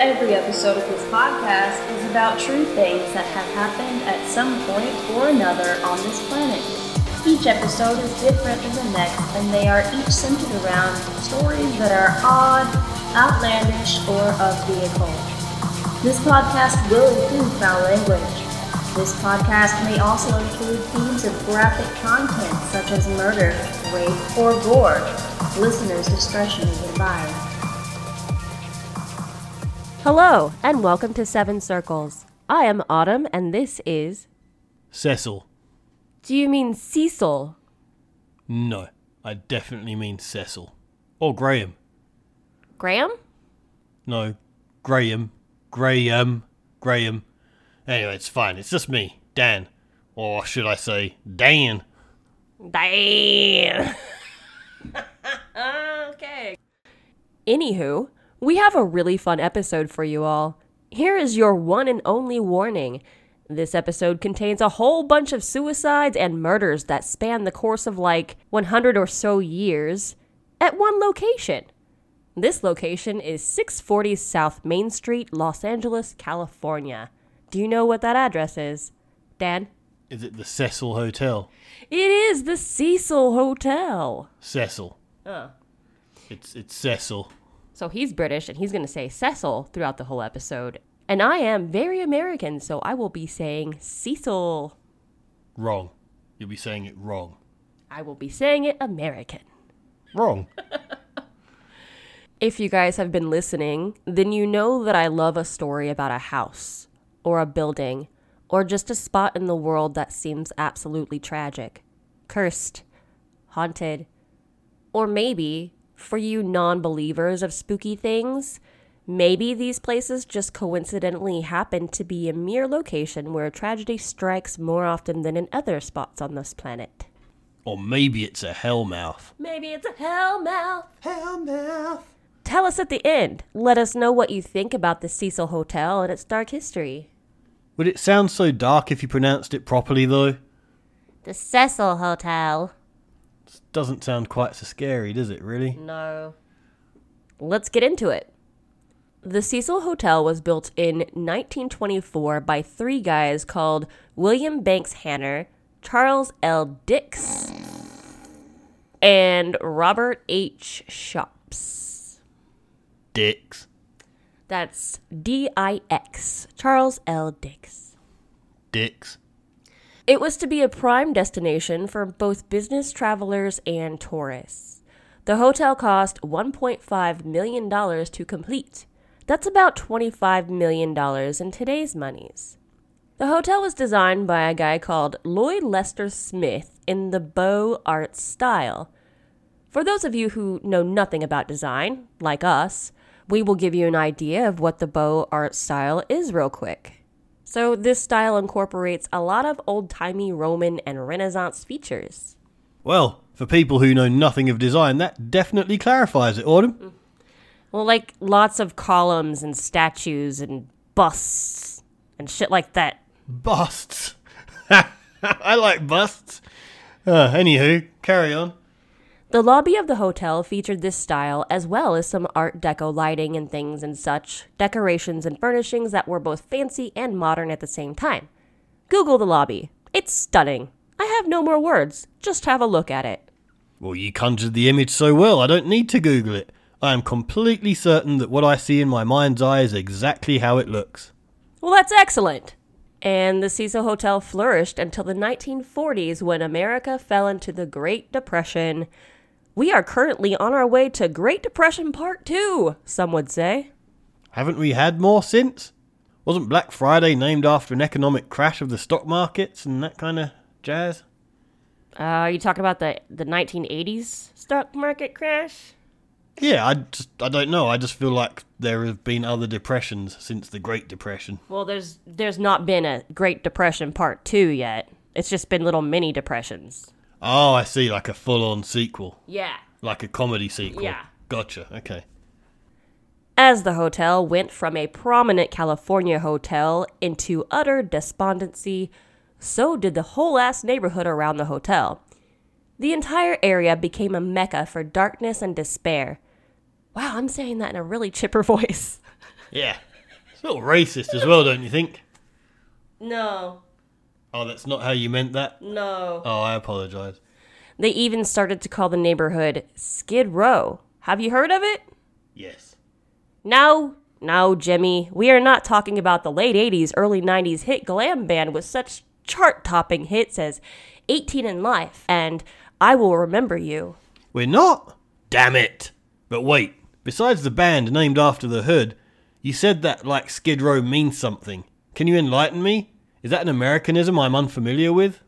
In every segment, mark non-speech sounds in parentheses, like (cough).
Every episode of this podcast is about true things that have happened at some point or another on this planet. Each episode is different than the next, and they are each centered around stories that are odd, outlandish, or of the occult. This podcast will include foul language. This podcast may also include themes of graphic content such as murder, rape, or gore. Listeners' discretion is advised. Hello, and welcome to Seven Circles. I am Autumn, and this is. Cecil. Do you mean Cecil? No, I definitely mean Cecil. Or Graham. Graham? No, Graham. Graham. Graham. Anyway, it's fine. It's just me, Dan. Or should I say, Dan. Dan! (laughs) okay. Anywho, we have a really fun episode for you all. Here is your one and only warning. This episode contains a whole bunch of suicides and murders that span the course of like 100 or so years at one location. This location is 640 South Main Street, Los Angeles, California. Do you know what that address is? Dan? Is it the Cecil Hotel? It is the Cecil Hotel. Cecil. Oh. It's it's Cecil. So he's British and he's going to say Cecil throughout the whole episode. And I am very American, so I will be saying Cecil. Wrong. You'll be saying it wrong. I will be saying it American. Wrong. (laughs) If you guys have been listening, then you know that I love a story about a house, or a building, or just a spot in the world that seems absolutely tragic, cursed, haunted, or maybe, for you non believers of spooky things, maybe these places just coincidentally happen to be a mere location where tragedy strikes more often than in other spots on this planet. or maybe it's a hellmouth. Maybe it's a hellmouth. Hellmouth. Tell us at the end. Let us know what you think about the Cecil Hotel and its dark history. Would it sound so dark if you pronounced it properly though? The Cecil Hotel. Doesn't sound quite so scary, does it really? No. Let's get into it. The Cecil Hotel was built in 1924 by three guys called William Banks Hanner, Charles L. Dix, and Robert H. Schops. Dix. That's D I X, Charles L. Dix. Dicks. It was to be a prime destination for both business travelers and tourists. The hotel cost $1.5 million to complete. That's about $25 million in today's monies. The hotel was designed by a guy called Lloyd Lester Smith in the Beaux Arts style. For those of you who know nothing about design, like us, we will give you an idea of what the Beaux Arts style is real quick. So, this style incorporates a lot of old timey Roman and Renaissance features. Well, for people who know nothing of design, that definitely clarifies it, Autumn. Well, like lots of columns and statues and busts and shit like that. Busts. (laughs) I like busts. Uh, anywho, carry on. The lobby of the hotel featured this style as well as some Art Deco lighting and things and such, decorations and furnishings that were both fancy and modern at the same time. Google the lobby. It's stunning. I have no more words. Just have a look at it. Well, you conjured the image so well, I don't need to Google it. I am completely certain that what I see in my mind's eye is exactly how it looks. Well, that's excellent. And the Cecil Hotel flourished until the 1940s when America fell into the Great Depression. We are currently on our way to Great Depression Part 2, some would say. Haven't we had more since? Wasn't Black Friday named after an economic crash of the stock markets and that kind of jazz? Uh, are you talking about the, the 1980s stock market crash? Yeah, I just I don't know. I just feel like there have been other depressions since the Great Depression. Well, there's there's not been a Great Depression Part 2 yet. It's just been little mini depressions. Oh, I see, like a full-on sequel, Yeah. like a comedy sequel. Yeah. Gotcha. Okay. As the hotel went from a prominent California hotel into utter despondency, so did the whole ass neighborhood around the hotel. The entire area became a mecca for darkness and despair. Wow, I'm saying that in a really chipper (laughs) voice. Yeah. It's a little racist as well, don't you think? No, Oh, that's not how you meant that? no. Oh, I apologise. They even started to call the neighborhood Skid Row. Have you heard of it? Yes. No, no, Jimmy. We are not talking about the late 80s, early 90s hit glam band with such chart topping hits as 18 and Life and I Will Remember You. We're not? Damn it. But wait, besides the band named after the hood, you said that like Skid Row means something. Can you enlighten me? Is that an Americanism I'm unfamiliar with?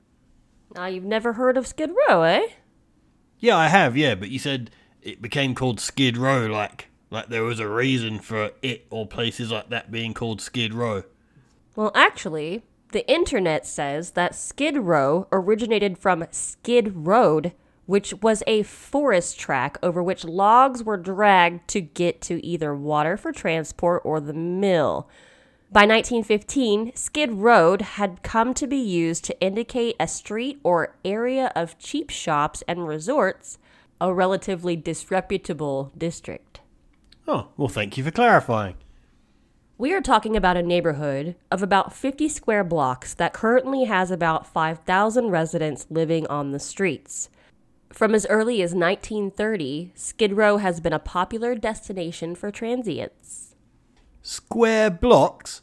Now, you've never heard of Skid Row, eh? Yeah, I have, yeah, but you said it became called Skid Row, like like there was a reason for it or places like that being called Skid Row. Well, actually, the internet says that Skid Row originated from Skid Road, which was a forest track over which logs were dragged to get to either water for transport or the mill. By 1915, Skid Road had come to be used to indicate a street or area of cheap shops and resorts, a relatively disreputable district. Oh, well, thank you for clarifying. We are talking about a neighborhood of about 50 square blocks that currently has about 5,000 residents living on the streets. From as early as 1930, Skid Row has been a popular destination for transients. Square blocks?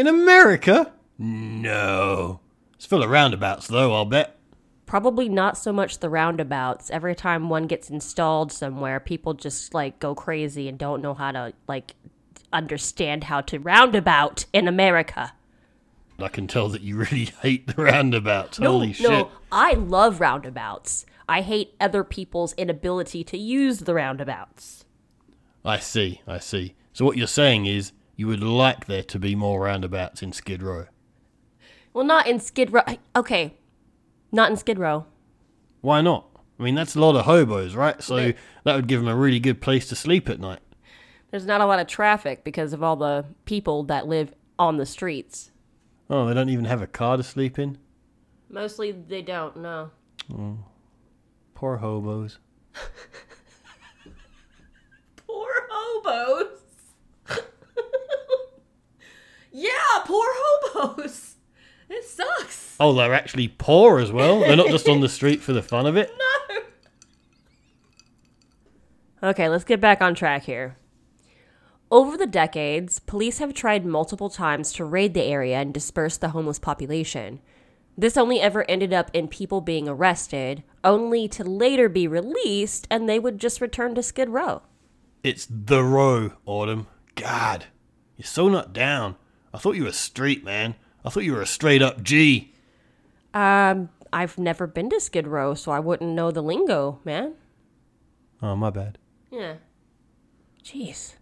In America? No. It's full of roundabouts, though, I'll bet. Probably not so much the roundabouts. Every time one gets installed somewhere, people just like go crazy and don't know how to like understand how to roundabout in America. I can tell that you really (laughs) hate the roundabouts. No, Holy shit. no, I love roundabouts. I hate other people's inability to use the roundabouts. I see, I see. So what you're saying is you would like there to be more roundabouts in Skid Row. Well, not in Skid Row. Okay, not in Skid Row. Why not? I mean, that's a lot of hobos, right? So that would give them a really good place to sleep at night. There's not a lot of traffic because of all the people that live on the streets. Oh, they don't even have a car to sleep in? Mostly they don't, no. Oh. Poor hobos. (laughs) Poor hobos. Yeah, poor hobos. (laughs) It sucks. Oh, they're actually poor as well? They're not just on the street for the fun of it? (laughs) No. Okay, let's get back on track here. Over the decades, police have tried multiple times to raid the area and disperse the homeless population. This only ever ended up in people being arrested, only to later be released and they would just return to Skid Row. It's the row, Autumn. God, you're so not down. I thought you were street, man. I thought you were a straight up G. Um, I've never been to Skid Row, so I wouldn't know the lingo, man. Oh, my bad. Yeah. Jeez.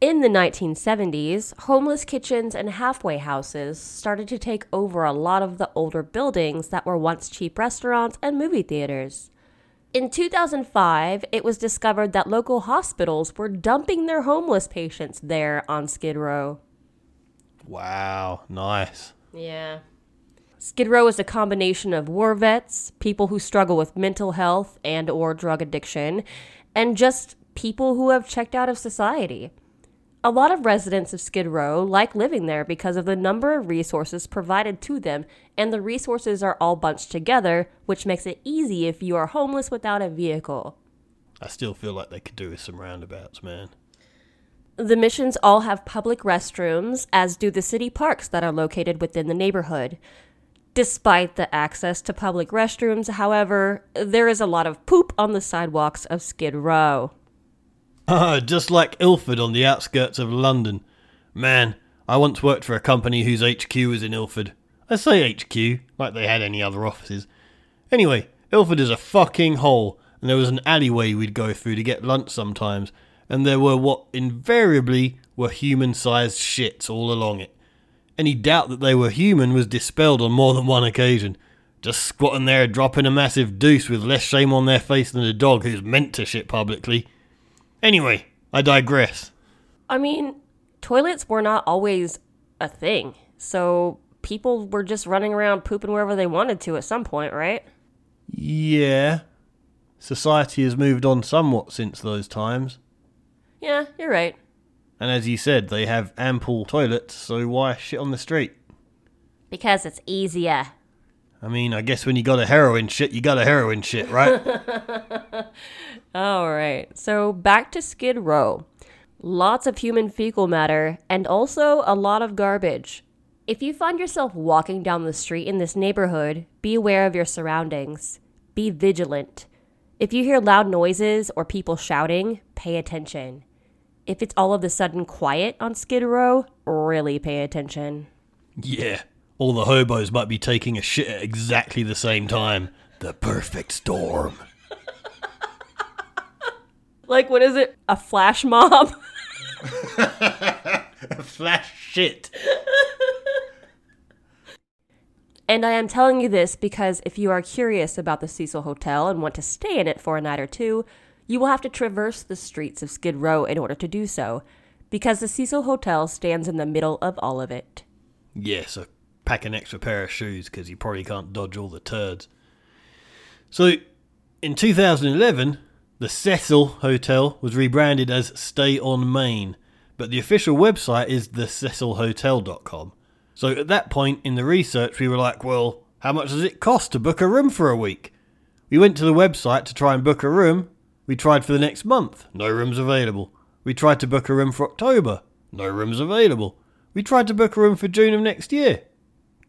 In the 1970s, homeless kitchens and halfway houses started to take over a lot of the older buildings that were once cheap restaurants and movie theaters. In 2005, it was discovered that local hospitals were dumping their homeless patients there on Skid Row. Wow, nice. Yeah. Skid Row is a combination of war vets, people who struggle with mental health and or drug addiction, and just people who have checked out of society. A lot of residents of Skid Row like living there because of the number of resources provided to them, and the resources are all bunched together, which makes it easy if you are homeless without a vehicle. I still feel like they could do with some roundabouts, man. The missions all have public restrooms, as do the city parks that are located within the neighborhood. Despite the access to public restrooms, however, there is a lot of poop on the sidewalks of Skid Row. Ah, (laughs) just like Ilford on the outskirts of London. Man, I once worked for a company whose HQ was in Ilford. I say HQ, like they had any other offices. Anyway, Ilford is a fucking hole, and there was an alleyway we'd go through to get lunch sometimes, and there were what invariably were human sized shits all along it. Any doubt that they were human was dispelled on more than one occasion. Just squatting there dropping a massive deuce with less shame on their face than a dog who's meant to shit publicly. Anyway, I digress. I mean, toilets were not always a thing, so people were just running around pooping wherever they wanted to at some point, right? Yeah. Society has moved on somewhat since those times. Yeah, you're right. And as you said, they have ample toilets, so why shit on the street? Because it's easier. I mean, I guess when you got a heroin shit, you got a heroin shit, right? (laughs) All right, so back to Skid Row. Lots of human fecal matter and also a lot of garbage. If you find yourself walking down the street in this neighborhood, be aware of your surroundings. Be vigilant. If you hear loud noises or people shouting, pay attention. If it's all of a sudden quiet on Skid Row, really pay attention. yeah. All the hobos might be taking a shit at exactly the same time. The perfect storm. (laughs) Like, what is it? A flash mob? (laughs) (laughs) Flash shit. And I am telling you this because if you are curious about the Cecil Hotel and want to stay in it for a night or two, you will have to traverse the streets of Skid Row in order to do so, because the Cecil Hotel stands in the middle of all of it. Yeah, so pack an extra pair of shoes because you probably can't dodge all the turds. So, in 2011, the Cecil Hotel was rebranded as Stay on Main, but the official website is thececilhotel.com. So, at that point in the research, we were like, well, how much does it cost to book a room for a week? We went to the website to try and book a room. We tried for the next month. No rooms available. We tried to book a room for October. No rooms available. We tried to book a room for June of next year.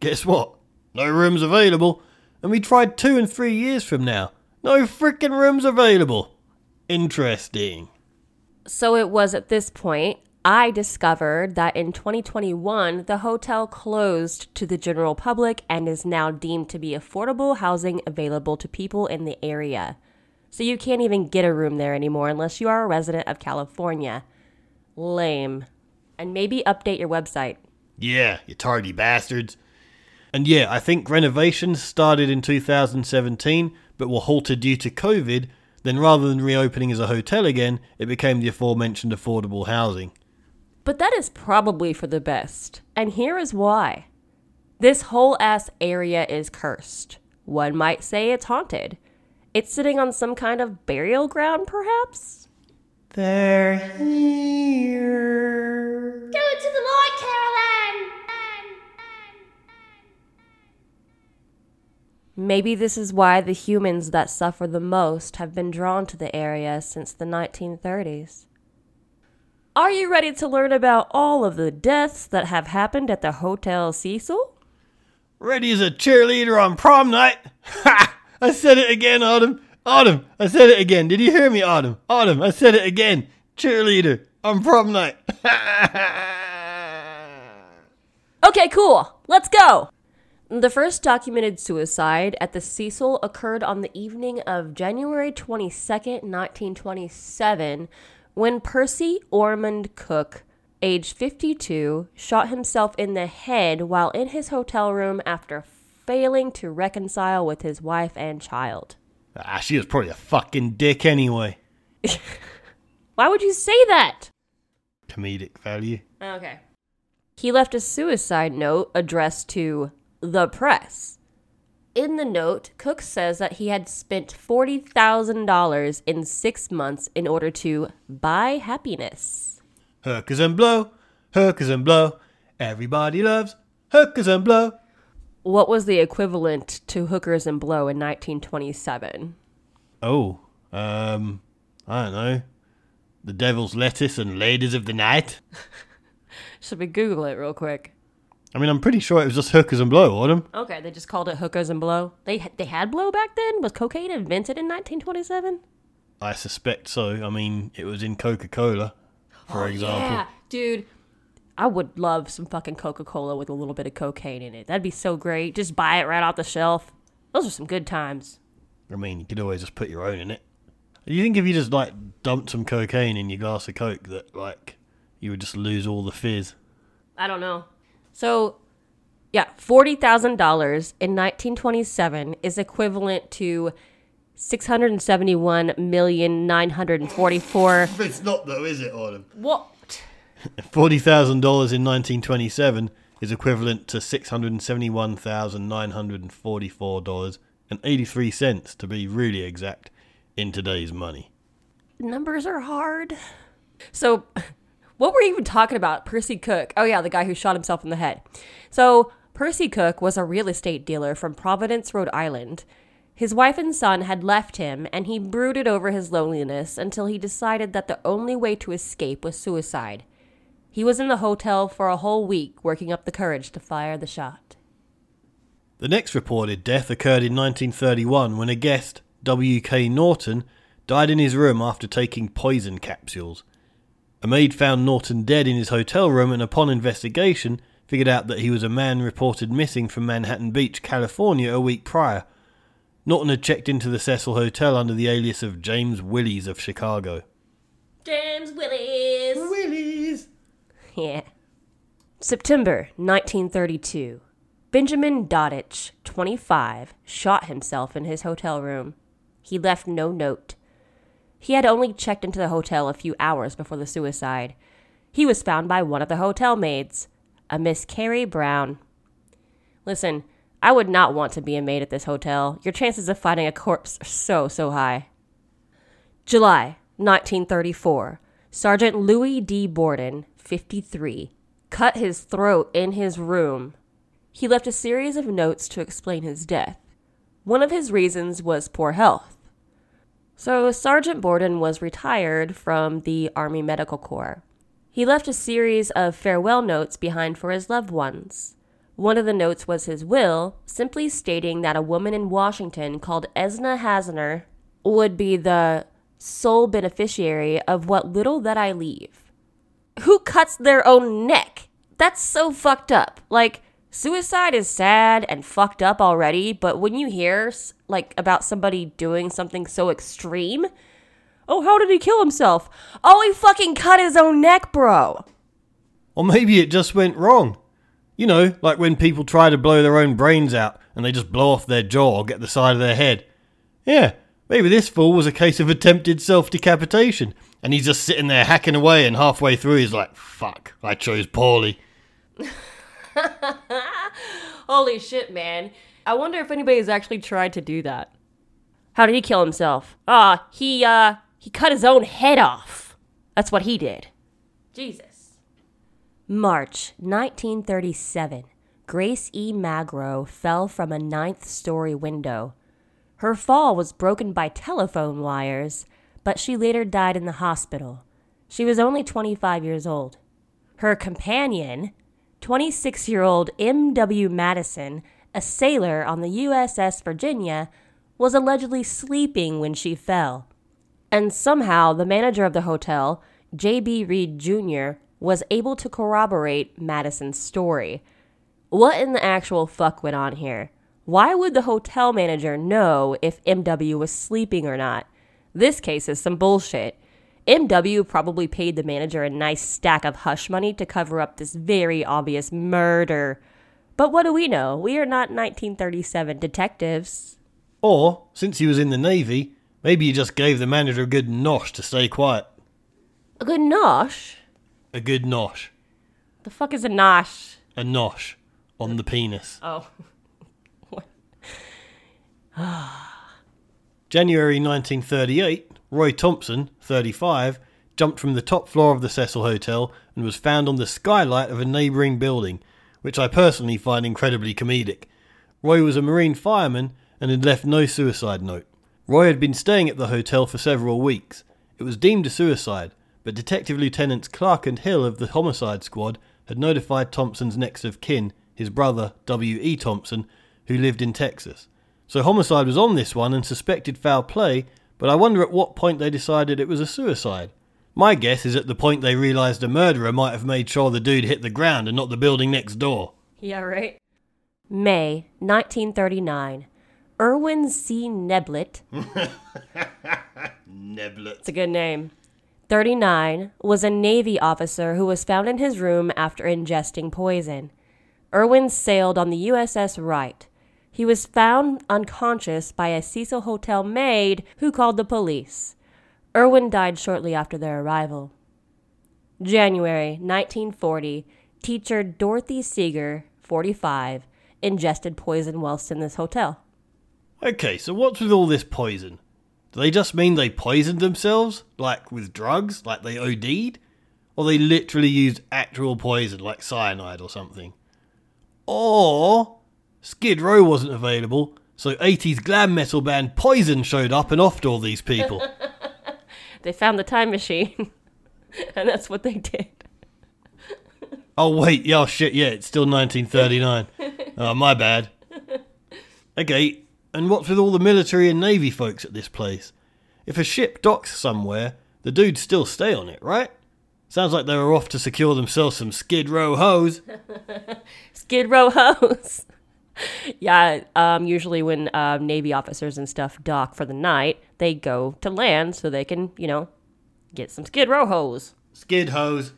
Guess what? No rooms available. And we tried two and three years from now. No frickin' rooms available. Interesting. So it was at this point I discovered that in 2021, the hotel closed to the general public and is now deemed to be affordable housing available to people in the area. So you can't even get a room there anymore unless you are a resident of California. Lame. And maybe update your website. Yeah, you tardy bastards. And yeah, I think renovations started in 2017 but were halted due to COVID. Then rather than reopening as a hotel again, it became the aforementioned affordable housing. But that is probably for the best. And here is why. This whole ass area is cursed. One might say it's haunted. It's sitting on some kind of burial ground, perhaps? They're here. Go to the light, Caroline! Maybe this is why the humans that suffer the most have been drawn to the area since the 1930s. Are you ready to learn about all of the deaths that have happened at the Hotel Cecil? Ready as a cheerleader on prom night? (laughs) Ha! I said it again, Autumn. Autumn, I said it again. Did you hear me, Autumn? Autumn, I said it again. Cheerleader on prom night. (laughs) Okay, cool. Let's go. The first documented suicide at the Cecil occurred on the evening of January 22nd, 1927, when Percy Ormond Cook, age 52, shot himself in the head while in his hotel room after failing to reconcile with his wife and child. ah, she was probably a fucking dick anyway. (laughs) Why would you say that? Comedic value. Okay. He left a suicide note addressed to the press. In the note, Cook says that he had spent $40,000 in six months in order to buy happiness. Hookers and blow, hookers and blow. Everybody loves hookers and blow. What was the equivalent to hookers and blow in 1927? Oh, um, I don't know. The devil's lettuce and ladies of the night. (laughs) Should we Google it real quick? I mean, I'm pretty sure it was just hookers and blow, Autumn. Okay, they just called it hookers and blow. They they had blow back then. Was cocaine invented in 1927? I suspect so. I mean, it was in Coca Cola, for example. Yeah, dude. I would love some fucking Coca Cola with a little bit of cocaine in it. That'd be so great. Just buy it right off the shelf. Those are some good times. I mean, you could always just put your own in it. Do you think if you just like dumped some cocaine in your glass of Coke that like you would just lose all the fizz? I don't know. So, yeah, forty thousand dollars in nineteen twenty-seven is equivalent to six hundred and seventy-one million nine hundred and forty-four. (laughs) It's not though, is it, Autumn? What? Forty thousand dollars in 1927 is equivalent to six hundred seventy-one thousand nine hundred forty-four dollars and eighty-three cents to be really exact in today's money. Numbers are hard. So, What were we even talking about? Percy Cook. Oh, yeah, the guy who shot himself in the head. So, Percy Cook was a real estate dealer from Providence, Rhode Island. His wife and son had left him, and he brooded over his loneliness until he decided that the only way to escape was suicide. He was in the hotel for a whole week, working up the courage to fire the shot. The next reported death occurred in 1931 when a guest, W.K. Norton, died in his room after taking poison capsules. A maid found Norton dead in his hotel room and upon investigation figured out that he was a man reported missing from Manhattan Beach, California a week prior. Norton had checked into the Cecil Hotel under the alias of James Willies of Chicago. James Willis! Willies! Yeah. September 1932. Benjamin Dodich, 25, shot himself in his hotel room. He left no note. He had only checked into the hotel a few hours before the suicide. He was found by one of the hotel maids, a Miss Carrie Brown. Listen, I would not want to be a maid at this hotel. Your chances of finding a corpse are so, so high. July 1934. Sergeant Louis D. Borden, 53, cut his throat in his room. He left a series of notes to explain his death. One of his reasons was poor health. So, Sergeant Borden was retired from the Army Medical Corps. He left a series of farewell notes behind for his loved ones. One of the notes was his will, simply stating that a woman in Washington called Esna Hasner would be the sole beneficiary of what little that I leave. Who cuts their own neck? That's so fucked up. Like, suicide is sad and fucked up already, but when you hear like about somebody doing something so extreme, oh, how did he kill himself? Oh, he fucking cut his own neck, bro. Or maybe it just went wrong. You know, like when people try to blow their own brains out and they just blow off their jaw or get the side of their head. Yeah, maybe this fool was a case of attempted self decapitation, and he's just sitting there hacking away, and halfway through he's like, fuck, I chose poorly. (laughs) Holy shit, man. I wonder if anybody's actually tried to do that. How did he kill himself? Ah, he, uh, he cut his own head off. That's what he did. Jesus. March 1937. Grace E. Magro fell from a ninth story window. Her fall was broken by telephone wires, but she later died in the hospital. She was only 25 years old. Her companion, 26 year old M.W. Madison, a sailor on the USS Virginia, was allegedly sleeping when she fell. And somehow the manager of the hotel, J.B. Reed Jr., was able to corroborate Madison's story. What in the actual fuck went on here? Why would the hotel manager know if MW was sleeping or not? This case is some bullshit. MW probably paid the manager a nice stack of hush money to cover up this very obvious murder. But what do we know? We are not 1937 detectives. Or, since he was in the Navy, maybe he just gave the manager a good nosh to stay quiet. A good nosh? A good nosh. The fuck is a nosh? A nosh on the penis. Oh. (sighs) January 1938, Roy Thompson, 35, jumped from the top floor of the Cecil Hotel and was found on the skylight of a neighbouring building, which I personally find incredibly comedic. Roy was a Marine fireman and had left no suicide note. Roy had been staying at the hotel for several weeks. It was deemed a suicide, but Detective Lieutenants Clark and Hill of the Homicide Squad had notified Thompson's next of kin, his brother W.E. Thompson, who lived in Texas. So homicide was on this one and suspected foul play, but I wonder at what point they decided it was a suicide. My guess is at the point they realised a murderer might have made sure the dude hit the ground and not the building next door. Yeah, right. May 1939. Erwin C. Neblett. (laughs) Neblet. It's a good name. 39 was a Navy officer who was found in his room after ingesting poison. Erwin sailed on the USS Wright. He was found unconscious by a Cecil Hotel maid who called the police. Irwin died shortly after their arrival. January 1940, teacher Dorothy Seeger, 45, ingested poison whilst in this hotel. Okay, so what's with all this poison? Do they just mean they poisoned themselves? Like with drugs? Like they OD'd? or they literally used actual poison like cyanide or something. Or Skid Row wasn't available, so 80s glam metal band Poison showed up and offed all these people. (laughs) They found the time machine, (laughs) and that's what they did. oh wait, yeah, oh, shit, yeah, it's still 1939. (laughs) oh, my bad. Okay, and what's with all the military and navy folks at this place? If a ship docks somewhere, the dudes still stay on it, right? Sounds like they were off to secure themselves some Skid Row hose. Skid Row hose. (laughs) yeah, um, usually when um, Navy officers and stuff dock for the night, they go to land so they can, you know, get some Skid Row hose. Skid hose.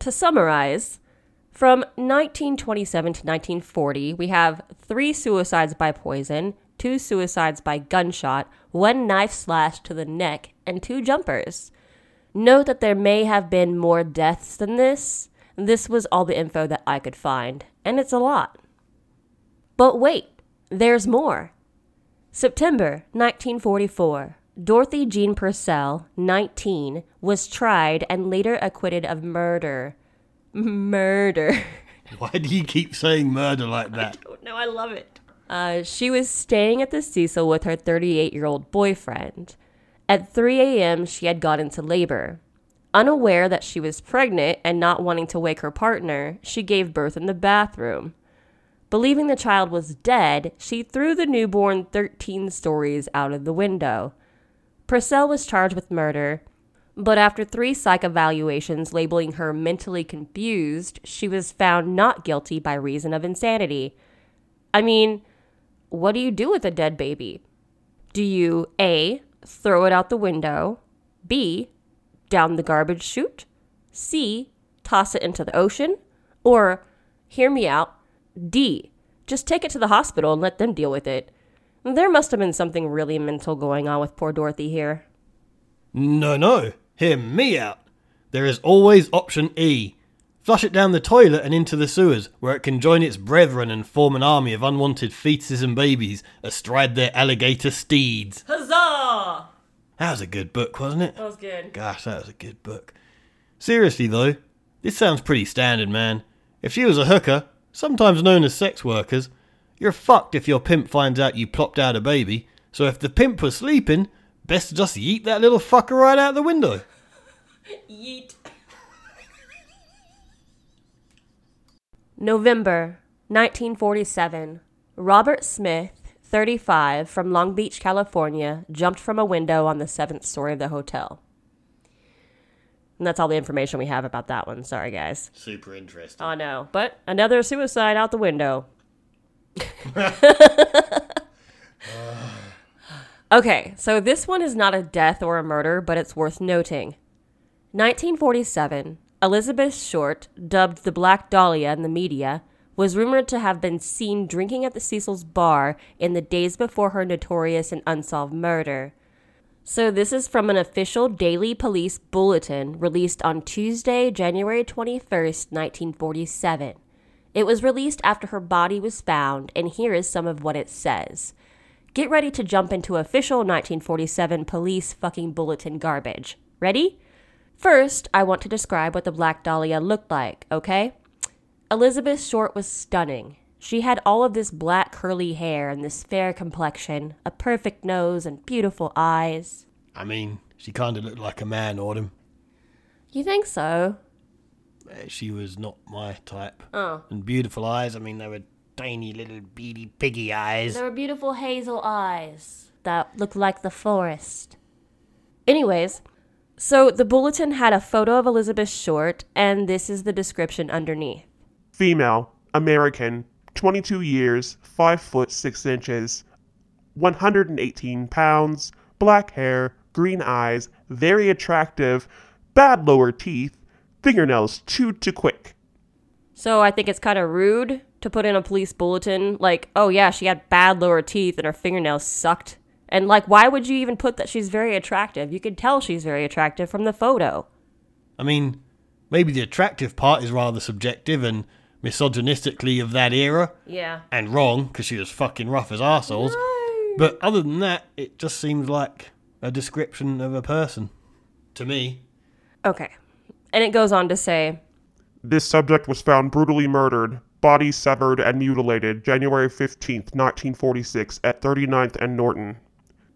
To summarize, from 1927 to 1940, we have three suicides by poison, two suicides by gunshot, one knife slash to the neck, and two jumpers. Note that there may have been more deaths than this. This was all the info that I could find, and it's a lot. But wait, there's more. September 1944. Dorothy Jean Purcell, 19, was tried and later acquitted of murder. Murder. (laughs) Why do you keep saying murder like that? don't know. I love it. Uh, she was staying at the Cecil with her 38 year old boyfriend. At 3 a.m., she had got into labor. Unaware that she was pregnant and not wanting to wake her partner, she gave birth in the bathroom. Believing the child was dead, she threw the newborn 13 stories out of the window. Purcell was charged with murder, but after three psych evaluations labeling her mentally confused, she was found not guilty by reason of insanity. I mean, what do you do with a dead baby? Do you A. throw it out the window, B. down the garbage chute, C. toss it into the ocean, or, hear me out, D. Just take it to the hospital and let them deal with it. There must have been something really mental going on with poor Dorothy here. No, no. Hear me out. There is always option E. Flush it down the toilet and into the sewers, where it can join its brethren and form an army of unwanted fetuses and babies astride their alligator steeds. Huzzah! That was a good book, wasn't it? That was good. Gosh, that was a good book. Seriously, though, this sounds pretty standard, man. If she was a hooker, sometimes known as sex workers, you're fucked if your pimp finds out you plopped out a baby. So if the pimp was sleeping, best just yeet that little fucker right out the window. Yeet. November 1947. Robert Smith, 35, from Long Beach, California, jumped from a window on the seventh story of the hotel. And that's all the information we have about that one. Sorry, guys. Super interesting. Oh, no. But another suicide out the window. (laughs) okay, so this one is not a death or a murder, but it's worth noting. 1947, Elizabeth Short, dubbed the Black Dahlia in the media, was rumored to have been seen drinking at the Cecil's bar in the days before her notorious and unsolved murder. So, this is from an official daily police bulletin released on Tuesday, January 21st, 1947. It was released after her body was found, and here is some of what it says. Get ready to jump into official 1947 police fucking bulletin garbage. Ready? First, I want to describe what the Black Dahlia looked like, okay? Elizabeth Short was stunning. She had all of this black curly hair and this fair complexion, a perfect nose, and beautiful eyes. I mean, she kind of looked like a man, Autumn. You think so? She was not my type. Oh. And beautiful eyes, I mean, they were tiny little beady piggy eyes. There were beautiful hazel eyes that looked like the forest. Anyways, so the bulletin had a photo of Elizabeth Short, and this is the description underneath. Female, American, 22 years, 5 foot 6 inches, 118 pounds, black hair, green eyes, very attractive, bad lower teeth, fingernails chewed too quick. So I think it's kind of rude to put in a police bulletin like, oh yeah, she had bad lower teeth and her fingernails sucked. And like, why would you even put that she's very attractive? You could tell she's very attractive from the photo. I mean, maybe the attractive part is rather subjective and misogynistically of that era, Yeah. and wrong, because she was fucking rough as arseholes. But other than that, it just seems like a description of a person. To me. Okay. And it goes on to say This subject was found brutally murdered, body severed and mutilated, January 15th, 1946, at 39th and Norton.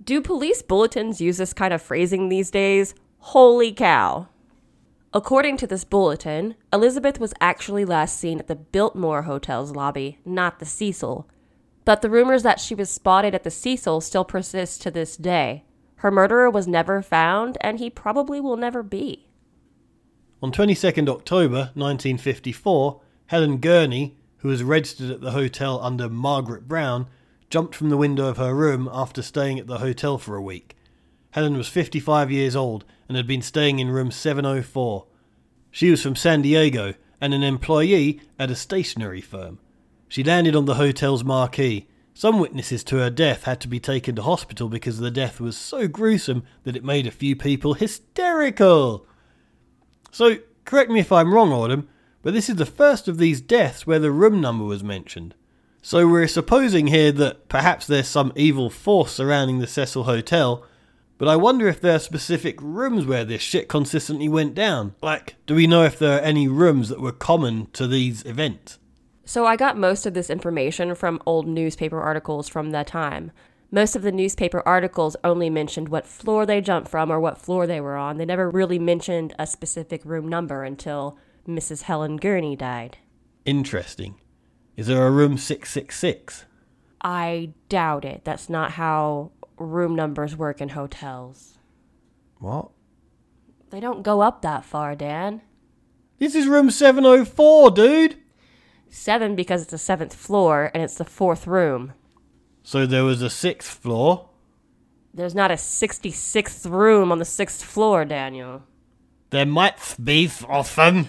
Do police bulletins use this kind of phrasing these days? Holy cow. According to this bulletin, Elizabeth was actually last seen at the Biltmore Hotel's lobby, not the Cecil. But the rumors that she was spotted at the Cecil still persist to this day. Her murderer was never found, and he probably will never be. On 22nd October 1954, Helen Gurnee, who was registered at the hotel under Margaret Brown, jumped from the window of her room after staying at the hotel for a week. Helen was 55 years old and had been staying in room 704. She was from San Diego and an employee at a stationery firm. She landed on the hotel's marquee. Some witnesses to her death had to be taken to hospital because the death was so gruesome that it made a few people hysterical. So, correct me if I'm wrong, Autumn, but this is the first of these deaths where the room number was mentioned. So we're supposing here that perhaps there's some evil force surrounding the Cecil Hotel, but I wonder if there are specific rooms where this shit consistently went down. Like, do we know if there are any rooms that were common to these events? So I got most of this information from old newspaper articles from that time. Most of the newspaper articles only mentioned what floor they jumped from or what floor they were on. They never really mentioned a specific room number until Mrs. Helen Gurnee died. Interesting. Is there a room 666? I doubt it. That's not how room numbers work in hotels. What? They don't go up that far, Dan. This is room 704, dude! Seven because it's the seventh floor and it's the fourth room. So there was a sixth floor. There's not a 66th room on the sixth floor, Daniel. There might be often.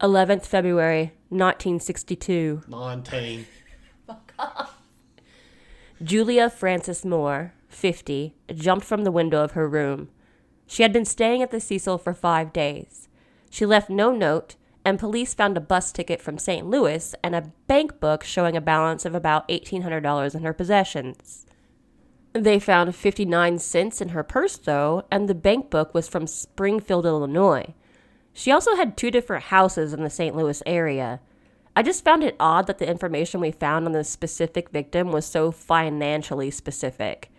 11th February, 1962. 19. (laughs) Julia Frances Moore, 50, jumped from the window of her room. She had been staying at the Cecil for five days. She left no note, and police found a bus ticket from St. Louis and a bank book showing a balance of about $1,800 in her possessions. They found 59 cents in her purse, though, and the bank book was from Springfield, Illinois. She also had two different houses in the St. Louis area. I just found it odd that the information we found on the specific victim was so financially specific.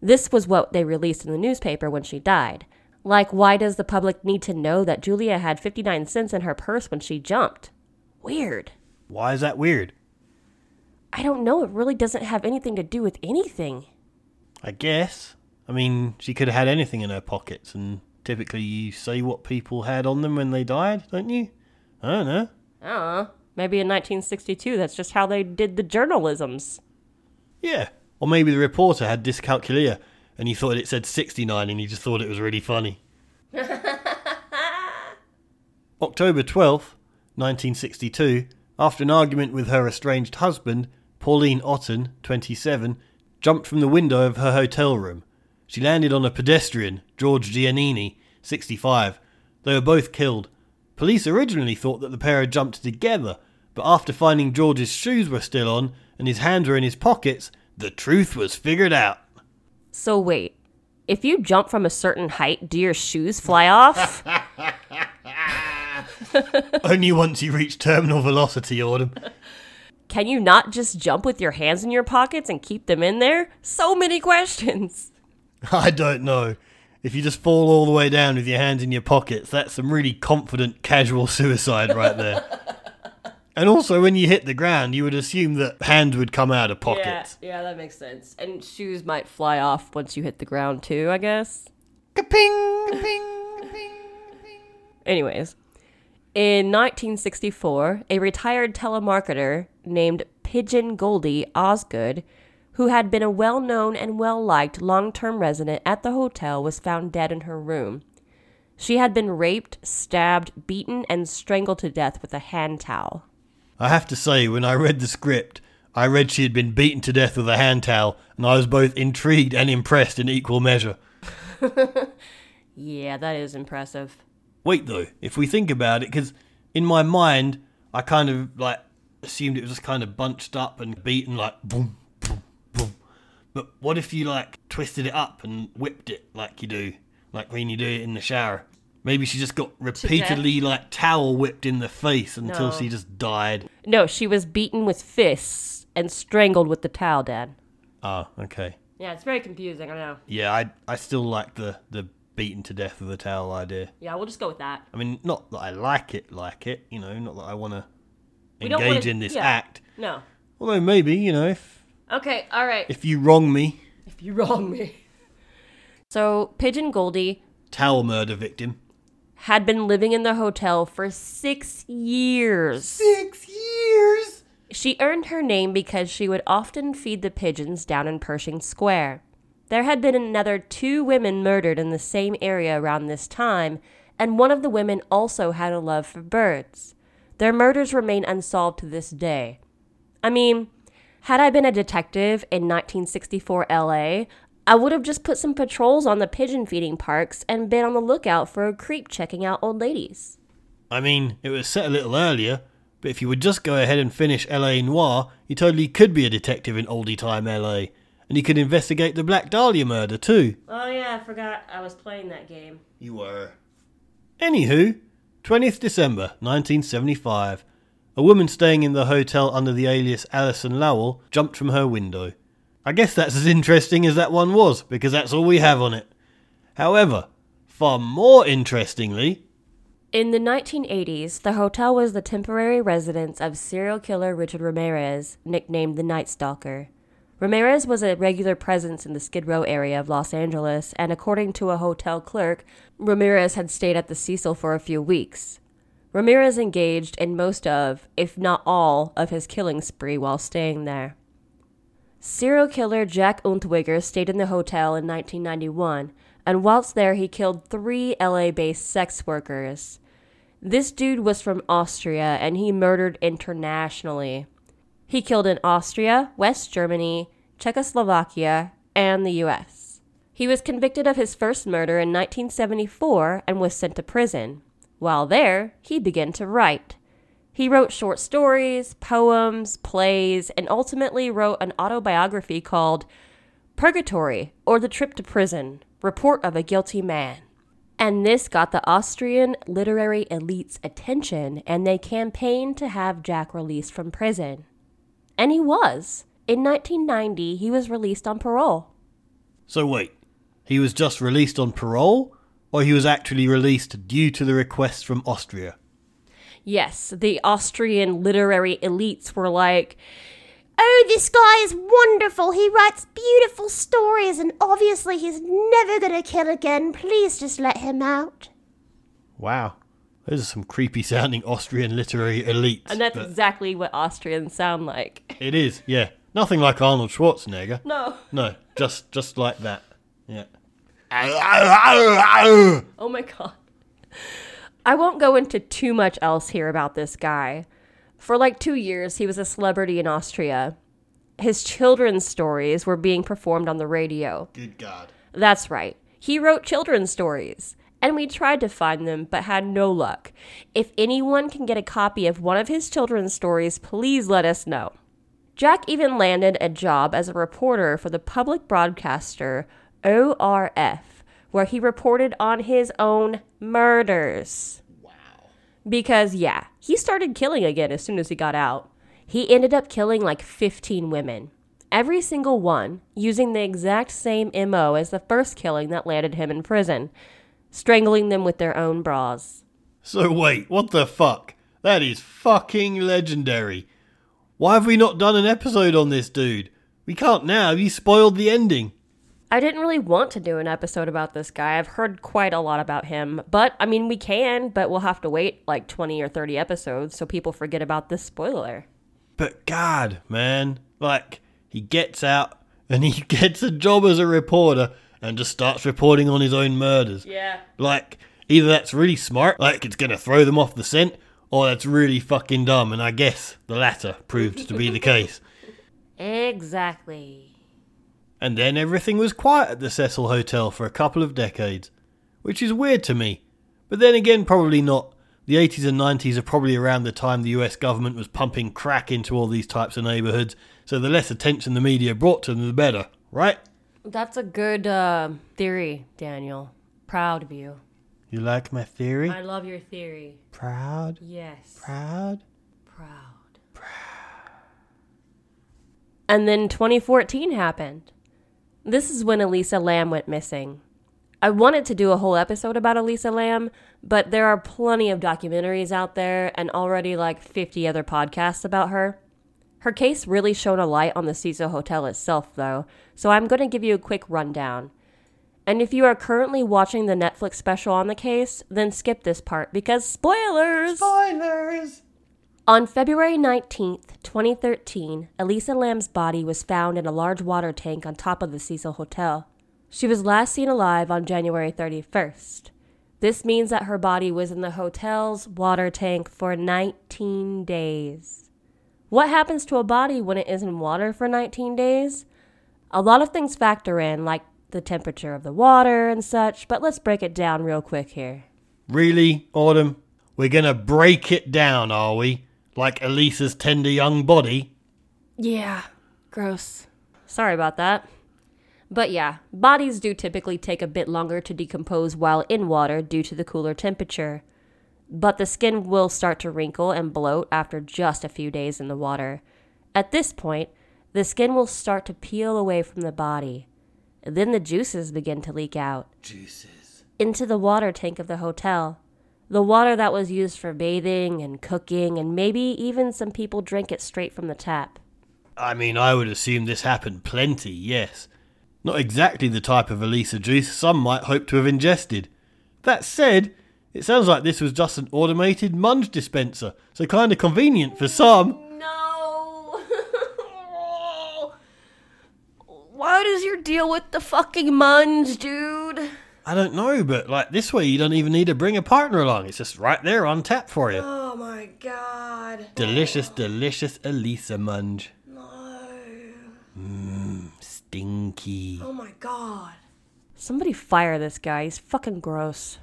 This was what they released in the newspaper when she died. Like, why does the public need to know that Julia had 59 cents in her purse when she jumped? Weird. Why is that weird? I don't know. It really doesn't have anything to do with anything. I guess. I mean, she could have had anything in her pockets, and typically you say what people had on them when they died, don't you? I don't know. I don't know. Maybe in 1962, that's just how they did the journalisms. Yeah. Or maybe the reporter had dyscalculia and he thought it said 69 and he just thought it was really funny. (laughs) October 12th, 1962, after an argument with her estranged husband, Pauline Otton, 27, jumped from the window of her hotel room. She landed on a pedestrian, George Giannini, 65. They were both killed. Police originally thought that the pair had jumped together, but after finding George's shoes were still on and his hands were in his pockets, the truth was figured out. So wait, if you jump from a certain height, do your shoes fly off? (laughs) (laughs) Only once you reach terminal velocity, Autumn. Can you not just jump with your hands in your pockets and keep them in there? So many questions. (laughs) I don't know. If you just fall all the way down with your hands in your pockets, that's some really confident casual suicide right there. And also, when you hit the ground, you would assume that hands would come out of pockets. Yeah, yeah, that makes sense. And shoes might fly off once you hit the ground too, I guess. Ka-ping, ka-ping, ka-ping. Anyways, in 1964, a retired telemarketer named Pigeon Goldie Osgood, who had been a well known and well liked long term resident at the hotel, was found dead in her room. She had been raped, stabbed, beaten, and strangled to death with a hand towel. I have to say, when I read the script, I read she had been beaten to death with a hand towel, and I was both intrigued and impressed in equal measure. (laughs) Yeah, that is impressive. Wait though, if we think about it, because in my mind, I kind of like assumed it was just kind of bunched up and beaten like boom, boom, boom. But what if you like twisted it up and whipped it like you do, like when you do it in the shower. Maybe she just got repeatedly like towel whipped in the face until No. she just died. No, she was beaten with fists and strangled with the towel, Dad. Oh, ah, okay. Yeah, it's very confusing, I know. Yeah, I I still like the the beaten to death of the towel idea. Yeah, we'll just go with that. I mean, not that I like it, like it, you know, not that I want to don't engage wanna- in this yeah. act. No. Although maybe, you know, if Okay, all right. if you wrong me, If you wrong me. (laughs) So, Pigeon Goldie towel murder victim. Had been living in the hotel for six years. Six years. She earned her name because she would often feed the pigeons down in Pershing Square. There had been another two women murdered in the same area around this time, and one of the women also had a love for birds. Their murders remain unsolved to this day. I mean, had I been a detective in 1964 LA, I would have just put some patrols on the pigeon feeding parks and been on the lookout for a creep checking out old ladies. I mean, it was set a little earlier, but if you would just go ahead and finish LA Noire, you totally could be a detective in oldie time LA. And you could investigate the Black Dahlia murder too. Oh, yeah, I forgot I was playing that game. You were. Anywho, 20th December 1975. A woman staying in the hotel under the alias Alison Lowell jumped from her window. I guess that's as interesting as that one was, because that's all we have on it. However, far more interestingly, In the 1980s, the hotel was the temporary residence of serial killer Richard Ramirez, nicknamed the Night Stalker. Ramirez was a regular presence in the Skid Row area of Los Angeles, and according to a hotel clerk, Ramirez had stayed at the Cecil for a few weeks. Ramirez engaged in most of, if not all, of his killing spree while staying there. Serial killer Jack Unterweger stayed in the hotel in 1991, and whilst there, he killed three LA based sex workers. This dude was from Austria and he murdered internationally. He killed in Austria, West Germany, Czechoslovakia, and the US. He was convicted of his first murder in 1974 and was sent to prison. While there, he began to write. He wrote short stories, poems, plays, and ultimately wrote an autobiography called Purgatory or The Trip to Prison Report of a Guilty Man. And this got the Austrian literary elite's attention, and they campaigned to have Jack released from prison. And he was. In 1990, he was released on parole. So wait, he was just released on parole, or he was actually released due to the request from Austria? Yes, the Austrian literary elites were like, Oh, this guy is wonderful. He writes beautiful stories, and obviously he's never gonna kill again. Please just let him out. Wow. Those are some creepy sounding Austrian literary elites. And that's exactly what Austrians sound like. it is, yeah. Nothing like Arnold Schwarzenegger. No. No, just just like that. Yeah. (laughs) Oh my god. I won't go into too much else here about this guy. For like two years, he was a celebrity in Austria. His children's stories were being performed on the radio. Good God. That's right. He wrote children's stories. And we tried to find them, but had no luck. If anyone can get a copy of one of his children's stories, please let us know. Jack even landed a job as a reporter for the public broadcaster ORF, where he reported on his own murders. Wow. Because, yeah, he started killing again as soon as he got out. He ended up killing like 15 women. Every single one using the exact same MO as the first killing that landed him in prison, strangling them with their own bras. So wait, what the fuck? That is fucking legendary. Why have we not done an episode on this dude? We can't now, you spoiled the ending. I didn't really want to do an episode about this guy. I've heard quite a lot about him. But, I mean, we can, but we'll have to wait like 20 or 30 episodes so people forget about this spoiler. But God, man, like, he gets out and he (laughs) gets a job as a reporter and just starts reporting on his own murders. Yeah. Like, either that's really smart, like it's gonna throw them off the scent, or that's really fucking dumb, and I guess the latter proved to be the (laughs) case. Exactly. And then everything was quiet at the Cecil Hotel for a couple of decades, which is weird to me. But then again, probably not. The 80s and 90s are probably around the time the US government was pumping crack into all these types of neighbourhoods, so the less attention the media brought to them, the better, right? That's a good uh, theory, Daniel. Proud of you. You like my theory? I love your theory. Proud? Yes. Proud? Proud. And then 2014 happened. This is when Elisa Lam went missing. I wanted to do a whole episode about Elisa Lam, but there are plenty of documentaries out there and already like 50 other podcasts about her. Her case really shone a light on the Cecil Hotel itself, though, so I'm going to give you a quick rundown. And if you are currently watching the Netflix special on the case, then skip this part because spoilers! Spoilers! On February 19th, 2013, Elisa Lam's body was found in a large water tank on top of the Cecil Hotel. She was last seen alive on January 31st. This means that her body was in the hotel's water tank for 19 days. What happens to a body when it is in water for 19 days? A lot of things factor in, like the temperature of the water and such, but let's break it down real quick here. Really, Autumn? We're gonna break it down, are we? Like Elisa's tender young body? Yeah, gross. Sorry about that. But yeah, bodies do typically take a bit longer to decompose while in water due to the cooler temperature. But the skin will start to wrinkle and bloat after just a few days in the water. At this point, the skin will start to peel away from the body. Then the juices begin to leak out Juices. into the water tank of the hotel. The water that was used for bathing and cooking, and maybe even some people drink it straight from the tap. I mean, I would assume this happened plenty, yes. Not exactly the type of Elisa juice some might hope to have ingested. That said, it sounds like this was just an automated munge dispenser, so kind of convenient for some. No. (laughs) what is your deal with the fucking munge, dude? I don't know, but like this way you don't even need to bring a partner along. It's just right there on tap for you. Oh my god. Delicious, delicious Elisa munge. No. Mmm, stinky. Oh my god. Somebody fire this guy. He's fucking gross.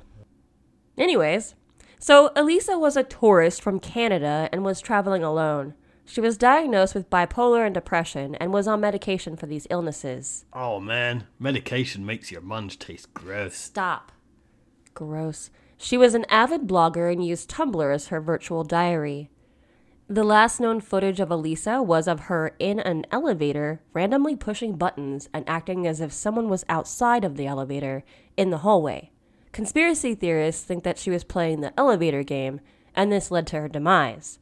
Anyways, so Elisa was a tourist from Canada and was traveling alone. She was diagnosed with bipolar and depression and was on medication for these illnesses. Oh man, medication makes your munge taste gross. Stop. Gross. She was an avid blogger and used Tumblr as her virtual diary. The last known footage of Elisa was of her in an elevator, randomly pushing buttons and acting as if someone was outside of the elevator in the hallway. Conspiracy theorists think that she was playing the elevator game, and this led to her demise.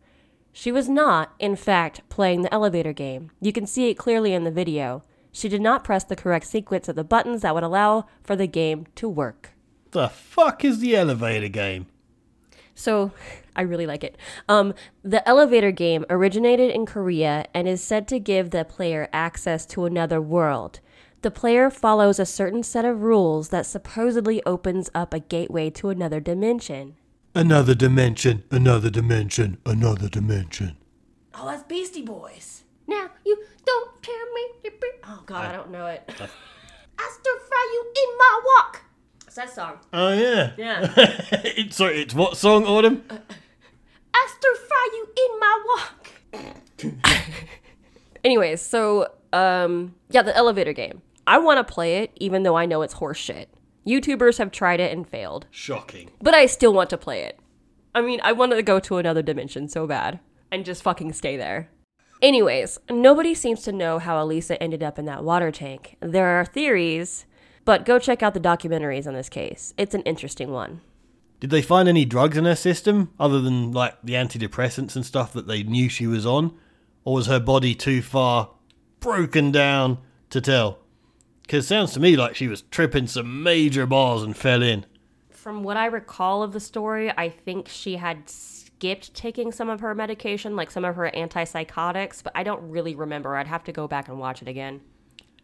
She was not, in fact, playing the elevator game. You can see it clearly in the video. She did not press the correct sequence of the buttons that would allow for the game to work. The fuck is the elevator game? So, (laughs) I really like it. Um, the elevator game originated in Korea and is said to give the player access to another world. The player follows a certain set of rules that supposedly opens up a gateway to another dimension. Another dimension, another dimension, another dimension. Oh, that's Beastie Boys. Now you don't tell me. to be- Oh God, I, don't know it. I stir fry you in my walk. It's that song. Oh yeah. Yeah. (laughs) it's sorry, it's what song, Autumn? I stir fry you in my walk. (laughs) Anyways, so um, yeah, the elevator game. I want to play it, even though I know it's horseshit. YouTubers have tried it and failed, Shocking. but I still want to play it. I mean, I want to go to another dimension so bad and just fucking stay there. Anyways, nobody seems to know how Elisa ended up in that water tank. There are theories, but go check out the documentaries on this case. It's an interesting one. Did they find any drugs in her system other than like the antidepressants and stuff that they knew she was on? Or was her body too far broken down to tell? Because it sounds to me like she was tripping some major balls and fell in. From what I recall of the story, I think she had skipped taking some of her medication, like some of her antipsychotics, but I don't really remember. I'd have to go back and watch it again.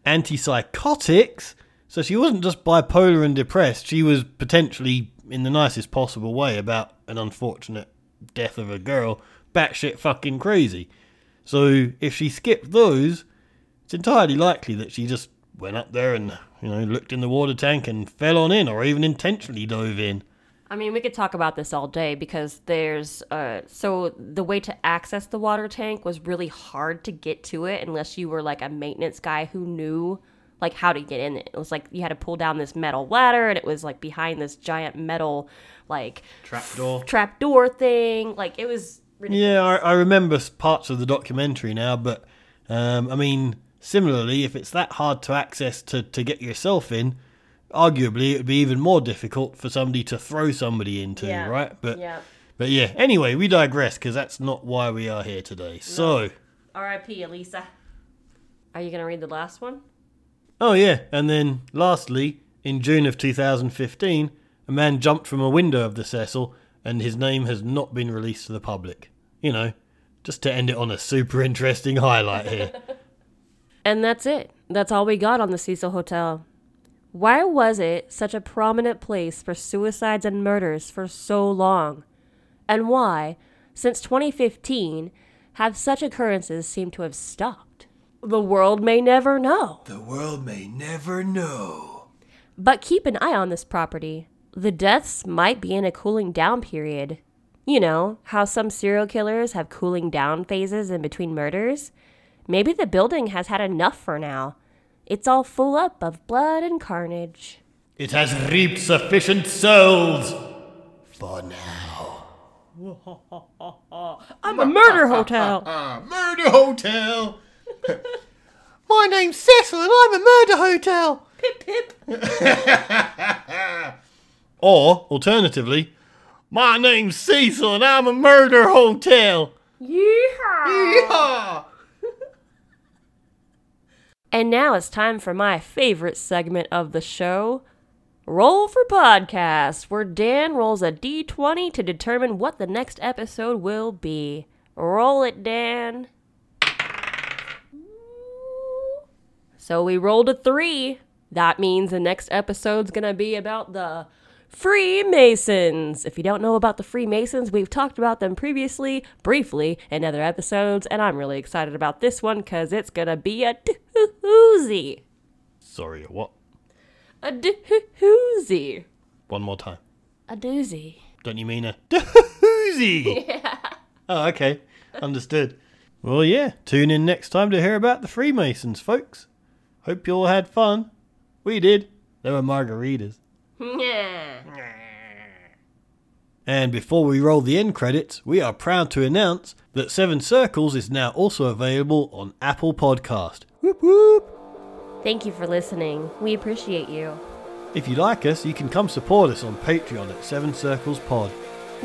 Antipsychotics? So she wasn't just bipolar and depressed, she was potentially, in the nicest possible way, about an unfortunate death of a girl, batshit fucking crazy. So if she skipped those, it's entirely likely that she just went up there and, you know, looked in the water tank and fell on in, or even intentionally dove in. I mean, we could talk about this all day because there's uh so the way to access the water tank was really hard to get to it unless you were like a maintenance guy who knew like how to get in it. It was like you had to pull down this metal ladder and it was like behind this giant metal like Trapdoor. trapdoor thing. Like it was ridiculous. Yeah, I, I remember parts of the documentary now, but um, I mean, similarly, if it's that hard to access to, to get yourself in, arguably it would be even more difficult for somebody to throw somebody into, Yeah. right? But Yeah. but yeah. Anyway, we digress because that's not why we are here today. So, R.I.P. Elisa. Are you gonna read the last one? oh yeah, and then lastly, in June of 2015, a man jumped from a window of the Cecil, and his name has not been released to the public. You know, just to end it on a super interesting highlight here. (laughs) And that's it. That's all we got on the Cecil Hotel. Why was it such a prominent place for suicides and murders for so long? And why, since 2015, have such occurrences seemed to have stopped? The world may never know. The world may never know. But keep an eye on this property. The deaths might be in a cooling down period. You know, how some serial killers have cooling down phases in between murders? Maybe the building has had enough for now. It's all full up of blood and carnage. It has reaped sufficient souls for now. (laughs) I'm a murder hotel! (laughs) Murder hotel. (laughs) My name's Cecil, and I'm a murder hotel. pip pip! Or alternatively, my name's Cecil, and I'm a murder hotel. Yeehaw! Yeehaw! And now it's time for my favorite segment of the show Roll for Podcast, where Dan rolls a d20 to determine what the next episode will be. Roll it, Dan. So we rolled a three. That means the next episode's gonna be about the Freemasons. If you don't know about the Freemasons, we've talked about them previously, briefly, in other episodes, and I'm really excited about this one because it's gonna be a doozy. Sorry, what? A doozy. One more time. A doozy. Don't you mean a doozy? (laughs) Yeah. Oh, okay. Understood. Well, yeah. Tune in next time to hear about the Freemasons, folks. Hope you all had fun. We did. There were margaritas. (laughs) Yeah. And before we roll the end credits, we are proud to announce that Seven Circles is now also available on Apple Podcast. Whoop whoop! Thank you for listening. We appreciate you. If you like us, you can come support us on Patreon at Seven Circles Pod.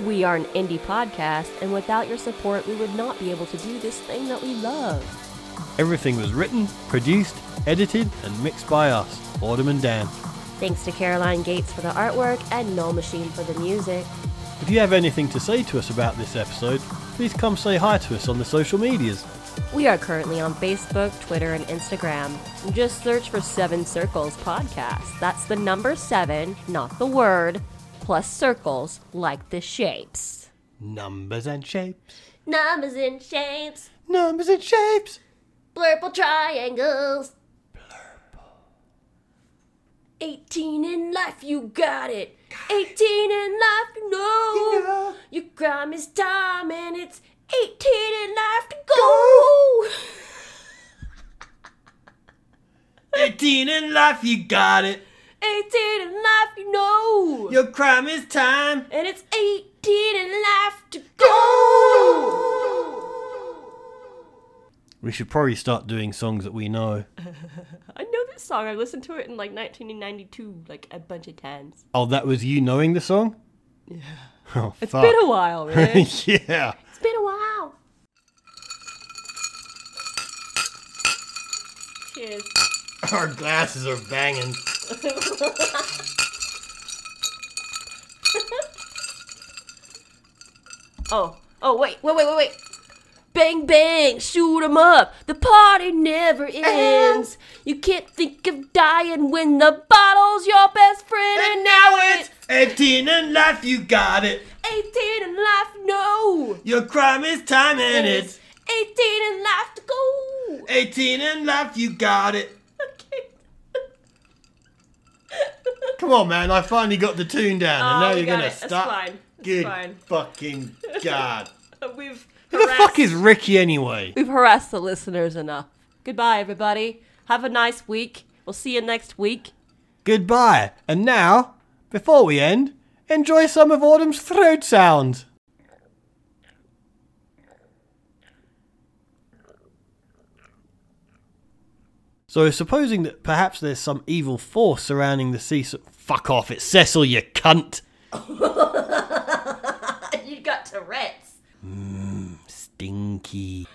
We are an indie podcast, and without your support, we would not be able to do this thing that we love. Everything was written, produced, edited, and mixed by us, Autumn and Dan. Thanks to Caroline Gates for the artwork and Null Machine for the music. If you have anything to say to us about this episode, please come say hi to us on the social medias. We are currently on Facebook, Twitter, and Instagram. Just search for Seven Circles Podcast. That's the number seven, not the word, plus circles like the shapes. Numbers and shapes. Numbers and shapes, Numbers and shapes. blurple triangles. 18 and life, you got it. 18 and life, you know. Your crime is time, and it's 18 and life to go. 18 and life, you got it. 18 and life, you know. Your crime is time. And it's 18 and life to go. We should probably start doing songs that we know. (laughs) This song. I listened to it in like 1992, like a bunch of times. Oh, that was you knowing the song? Yeah. Oh, It's fuck. been a while, man. (laughs) yeah. it's been a while. Cheers. Our glasses are banging. (laughs) Oh, oh, wait, wait, wait, wait, wait. Bang, bang, shoot 'em up. The party never uh-huh. ends. You can't think of dying when the bottle's your best friend. And now it's 18 and life, you got it. 18 and life, no. Your crime is time and It's 18 and life to go. 18 and life, you got it. Okay. Come on, man. I finally got the tune down, and Oh, now you're gonna it. It's stop. fine. It's Good fine. fucking (laughs) god. We've Who the fuck is Ricky anyway? We've harassed the listeners enough. Goodbye, everybody. Have a nice week. We'll see you next week. Goodbye. And now, before we end, enjoy some of Autumn's throat sounds. So, supposing that perhaps there's some evil force surrounding the sea. So- Fuck off! It's Cecil, you cunt. (laughs) you got Tourette's. Mmm, stinky.